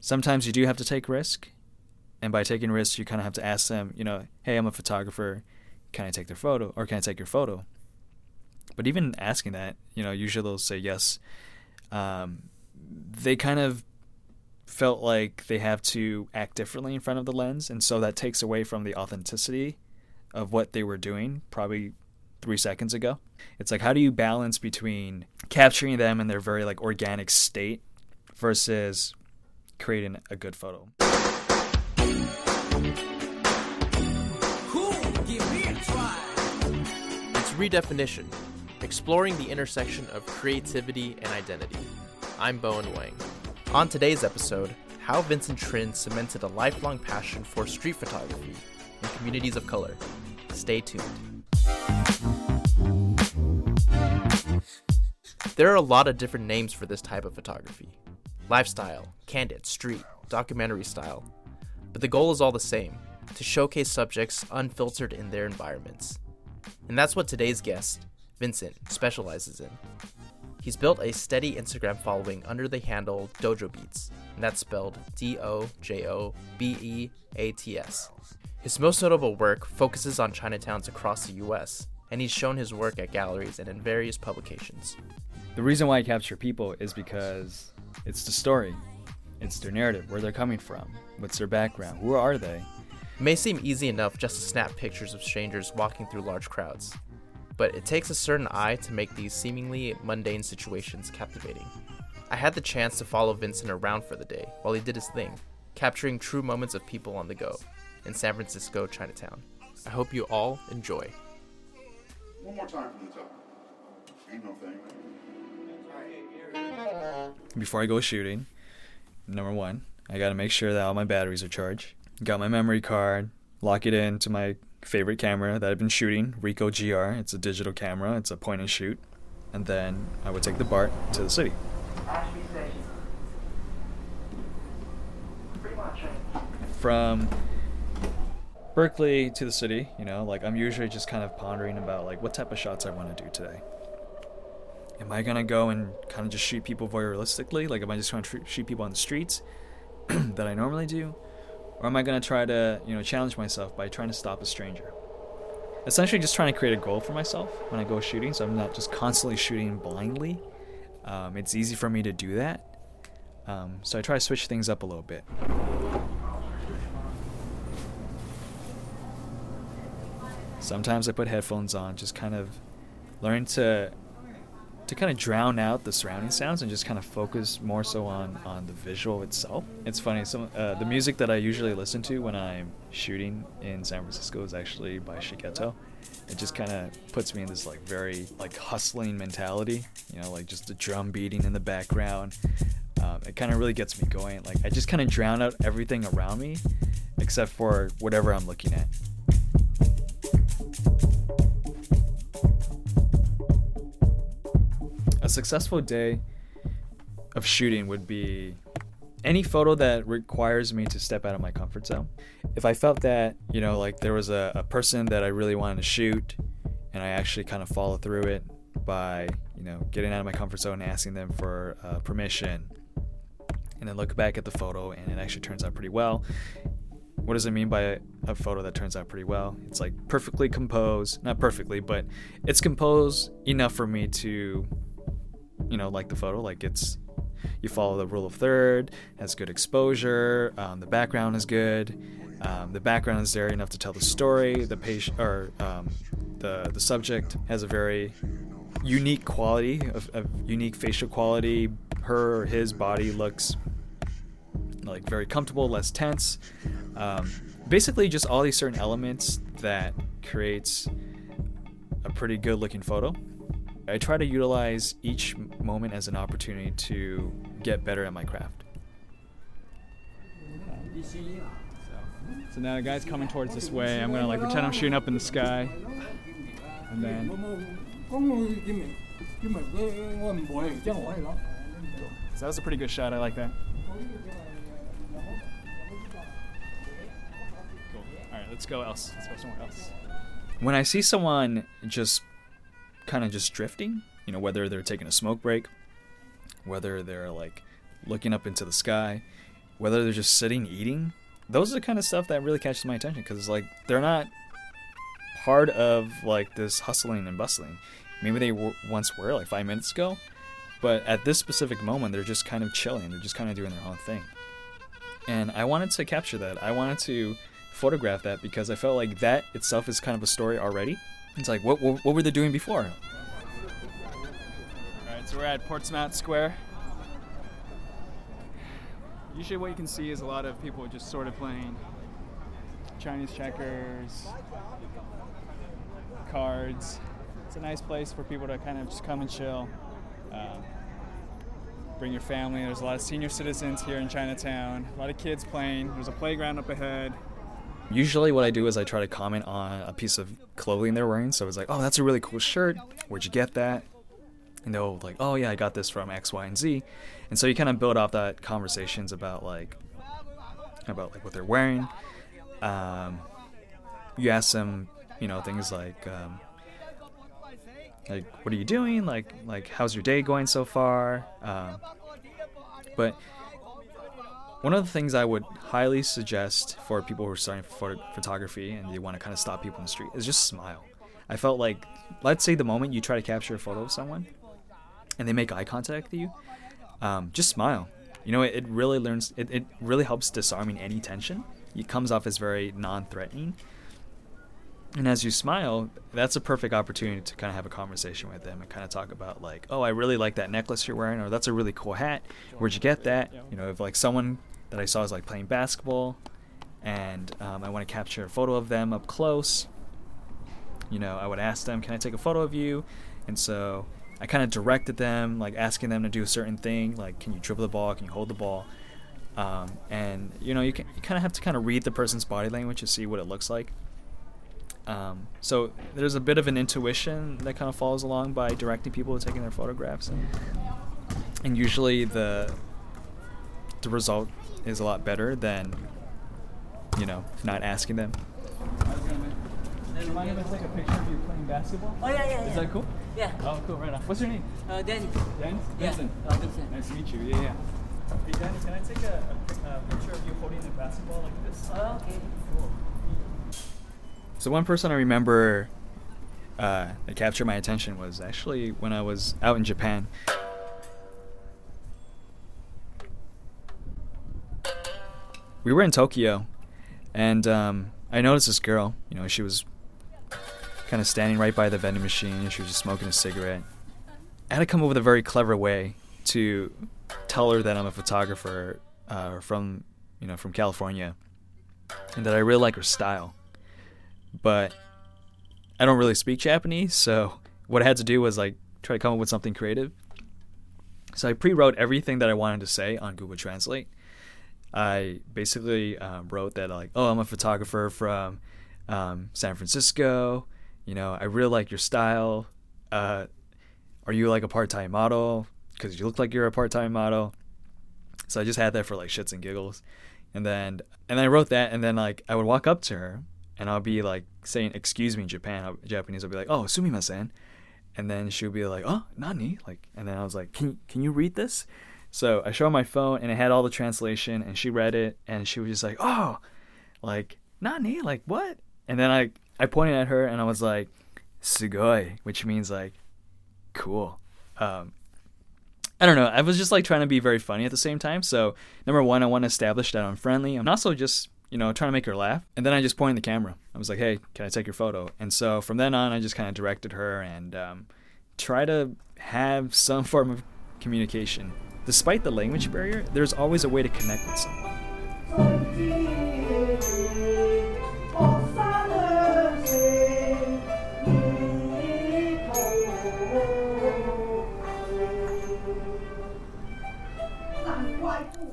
sometimes you do have to take risk. And by taking risks, you kind of have to ask them, you know, hey, I'm a photographer. Can I take their photo or can I take your photo? But even asking that, you know, usually they'll say yes. Um, they kind of felt like they have to act differently in front of the lens. And so that takes away from the authenticity of what they were doing probably three seconds ago. It's like, how do you balance between capturing them in their very like organic state versus creating a good photo? It's redefinition, exploring the intersection of creativity and identity. I'm Bowen Wang. On today's episode, how Vincent Trinh cemented a lifelong passion for street photography in communities of color. Stay tuned. There are a lot of different names for this type of photography lifestyle, candid, street, documentary style. But the goal is all the same to showcase subjects unfiltered in their environments. And that's what today's guest, Vincent, specializes in. He's built a steady Instagram following under the handle Dojo Beats, and that's spelled D O J O B E A T S. His most notable work focuses on Chinatowns across the US, and he's shown his work at galleries and in various publications. The reason why I capture people is because it's the story, it's their narrative, where they're coming from, what's their background, who are they, it may seem easy enough just to snap pictures of strangers walking through large crowds, but it takes a certain eye to make these seemingly mundane situations captivating. I had the chance to follow Vincent around for the day while he did his thing, capturing true moments of people on the go in San Francisco Chinatown. I hope you all enjoy. One more time from the top. Ain't no thing. Before I go shooting, number one, I gotta make sure that all my batteries are charged got my memory card, lock it in to my favorite camera that I've been shooting, Ricoh GR. It's a digital camera, it's a point and shoot. And then I would take the BART to the city. From Berkeley to the city, you know, like I'm usually just kind of pondering about like what type of shots I want to do today. Am I gonna go and kind of just shoot people voyeuristically? Like, am I just going to shoot people on the streets that I normally do? Or am I to try to, you know, challenge myself by trying to stop a stranger? Essentially, just trying to create a goal for myself when I go shooting, so I'm not just constantly shooting blindly. Um, it's easy for me to do that. Um, so I try to switch things up a little bit. Sometimes I put headphones on, just kind of learn to to kind of drown out the surrounding sounds and just kind of focus more so on on the visual itself. It's funny. Some uh, the music that I usually listen to when I'm shooting in San Francisco is actually by Shigeto. It just kind of puts me in this like very like hustling mentality. You know, like just the drum beating in the background. Um, it kind of really gets me going. Like I just kind of drown out everything around me, except for whatever I'm looking at. Successful day of shooting would be any photo that requires me to step out of my comfort zone. If I felt that, you know, like there was a, a person that I really wanted to shoot and I actually kind of follow through it by, you know, getting out of my comfort zone and asking them for uh, permission and then look back at the photo and it actually turns out pretty well. What does it mean by a, a photo that turns out pretty well? It's like perfectly composed, not perfectly, but it's composed enough for me to you know, like the photo, like it's you follow the rule of third, has good exposure, um, the background is good, um, the background is there enough to tell the story, the patient or um, the the subject has a very unique quality of, of unique facial quality. Her or his body looks like very comfortable, less tense. Um, basically, just all these certain elements that creates a pretty good looking photo. I try to utilize each moment as an opportunity to get better at my craft. So now the guy's coming towards this way. I'm gonna like pretend I'm shooting up in the sky, and then. So that was a pretty good shot. I like that. Cool. All right, let's go else. Let's go somewhere else. When I see someone just kind of just drifting, you know, whether they're taking a smoke break, whether they're like looking up into the sky, whether they're just sitting eating. Those are the kind of stuff that really catches my attention because it's like they're not part of like this hustling and bustling. Maybe they w- once were like five minutes ago, but at this specific moment, they're just kind of chilling. They're just kind of doing their own thing. And I wanted to capture that. I wanted to photograph that because I felt like that itself is kind of a story already. It's like, what, what, what were they doing before? All right, so we're at Portsmouth Square. Usually, what you can see is a lot of people just sort of playing Chinese checkers, cards. It's a nice place for people to kind of just come and chill. Um, bring your family. There's a lot of senior citizens here in Chinatown. A lot of kids playing. There's a playground up ahead. Usually, what I do is I try to comment on a piece of clothing they're wearing. So it's like, oh, that's a really cool shirt. Where'd you get that? And they'll like, oh yeah, I got this from X, Y, and Z. And so you kind of build off that conversations about like, about like what they're wearing. Um, you ask them, you know, things like, um, like what are you doing? Like, like how's your day going so far? Um, but one of the things I would highly suggest for people who are starting photo- photography and they want to kind of stop people in the street is just smile. I felt like, let's say the moment you try to capture a photo of someone and they make eye contact with you, um, just smile. You know, it, it really learns, it, it really helps disarming any tension. It comes off as very non threatening. And as you smile, that's a perfect opportunity to kind of have a conversation with them and kind of talk about like, oh, I really like that necklace you're wearing, or that's a really cool hat. Where'd you get that? You know, if like someone that I saw is like playing basketball, and um, I want to capture a photo of them up close. You know, I would ask them, "Can I take a photo of you?" And so I kind of directed them, like asking them to do a certain thing, like, "Can you dribble the ball? Can you hold the ball?" Um, and you know, you can you kind of have to kind of read the person's body language to see what it looks like. Um, so there's a bit of an intuition that kind of follows along by directing people to taking their photographs, and, and usually the the result is a lot better than you know not asking them. Mind if I a picture of you playing basketball? Oh yeah, yeah, Is yeah. that cool? Yeah. Oh, cool. Right on. What's your name? Uh, then. Dennis? Yeah. Vincent. Uh, Nice to meet you. Yeah, yeah. Hey, Dennis, can I take a, a, a picture of you holding a basketball like this? Oh, okay. Cool. So one person I remember uh, that captured my attention was actually when I was out in Japan. We were in Tokyo, and um, I noticed this girl. You know, she was kind of standing right by the vending machine. And she was just smoking a cigarette. I had to come up with a very clever way to tell her that I'm a photographer uh, from, you know, from California, and that I really like her style but I don't really speak Japanese, so what I had to do was like try to come up with something creative. So I pre-wrote everything that I wanted to say on Google Translate. I basically um, wrote that like, oh, I'm a photographer from um, San Francisco. You know, I really like your style. Uh, are you like a part-time model? Because you look like you're a part-time model. So I just had that for like shits and giggles, and then and I wrote that, and then like I would walk up to her and I'll be like saying "excuse me" in Japan. I'll, Japanese will be like, "Oh, sumimasen," and then she'll be like, "Oh, nani?" Like, and then I was like, "Can can you read this?" So I showed her my phone, and it had all the translation, and she read it, and she was just like, "Oh, like nani? Like what?" And then I I pointed at her, and I was like, "Sugoi," which means like, cool. Um, I don't know. I was just like trying to be very funny at the same time. So number one, I want to establish that I'm friendly. I'm also just you know trying to make her laugh. And then I just pointed the camera. I was like, "Hey, can I take your photo?" And so from then on, I just kind of directed her and um, try to have some form of communication. Despite the language barrier, there's always a way to connect with someone.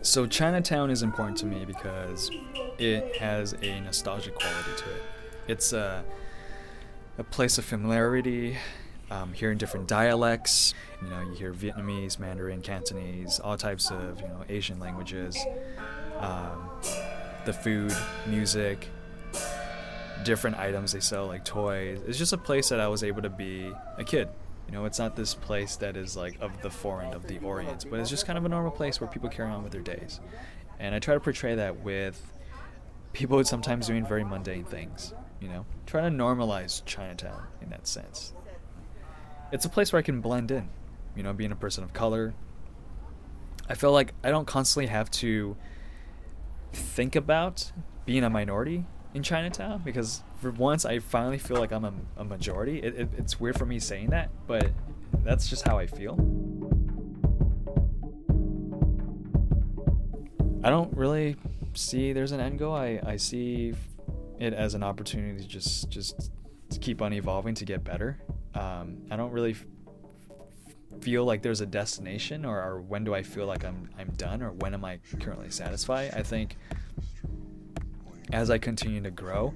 So Chinatown is important to me because it has a nostalgic quality to it. It's a a place of familiarity, um, hearing different dialects. You know, you hear Vietnamese, Mandarin, Cantonese, all types of you know Asian languages. Um, the food, music, different items they sell like toys. It's just a place that I was able to be a kid. You know, it's not this place that is like of the foreign, of the Orient, but it's just kind of a normal place where people carry on with their days. And I try to portray that with people sometimes doing very mundane things, you know, trying to normalize Chinatown in that sense. It's a place where I can blend in, you know, being a person of color. I feel like I don't constantly have to think about being a minority in Chinatown because for once I finally feel like I'm a, a majority. It, it, it's weird for me saying that, but that's just how I feel. I don't really see there's an end goal. I, I see it as an opportunity to just just to keep on evolving to get better. Um, I don't really f- feel like there's a destination or, or when do I feel like I'm I'm done or when am I currently satisfied. I think as I continue to grow,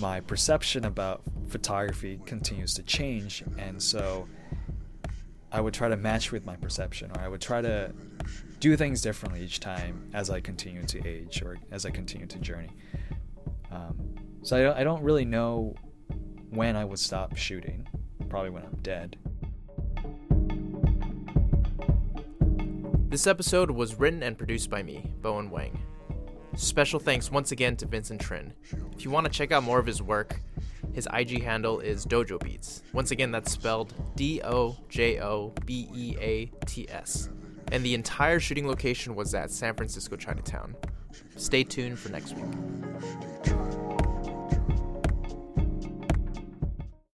my perception about photography continues to change, and so I would try to match with my perception, or I would try to do things differently each time as I continue to age or as I continue to journey. Um, so I don't, I don't really know when I would stop shooting. Probably when I'm dead. This episode was written and produced by me, Bowen Wang. Special thanks once again to Vincent Trinh. If you want to check out more of his work, his IG handle is Dojo Beats. Once again, that's spelled D O J O B E A T S. And the entire shooting location was at San Francisco Chinatown. Stay tuned for next week.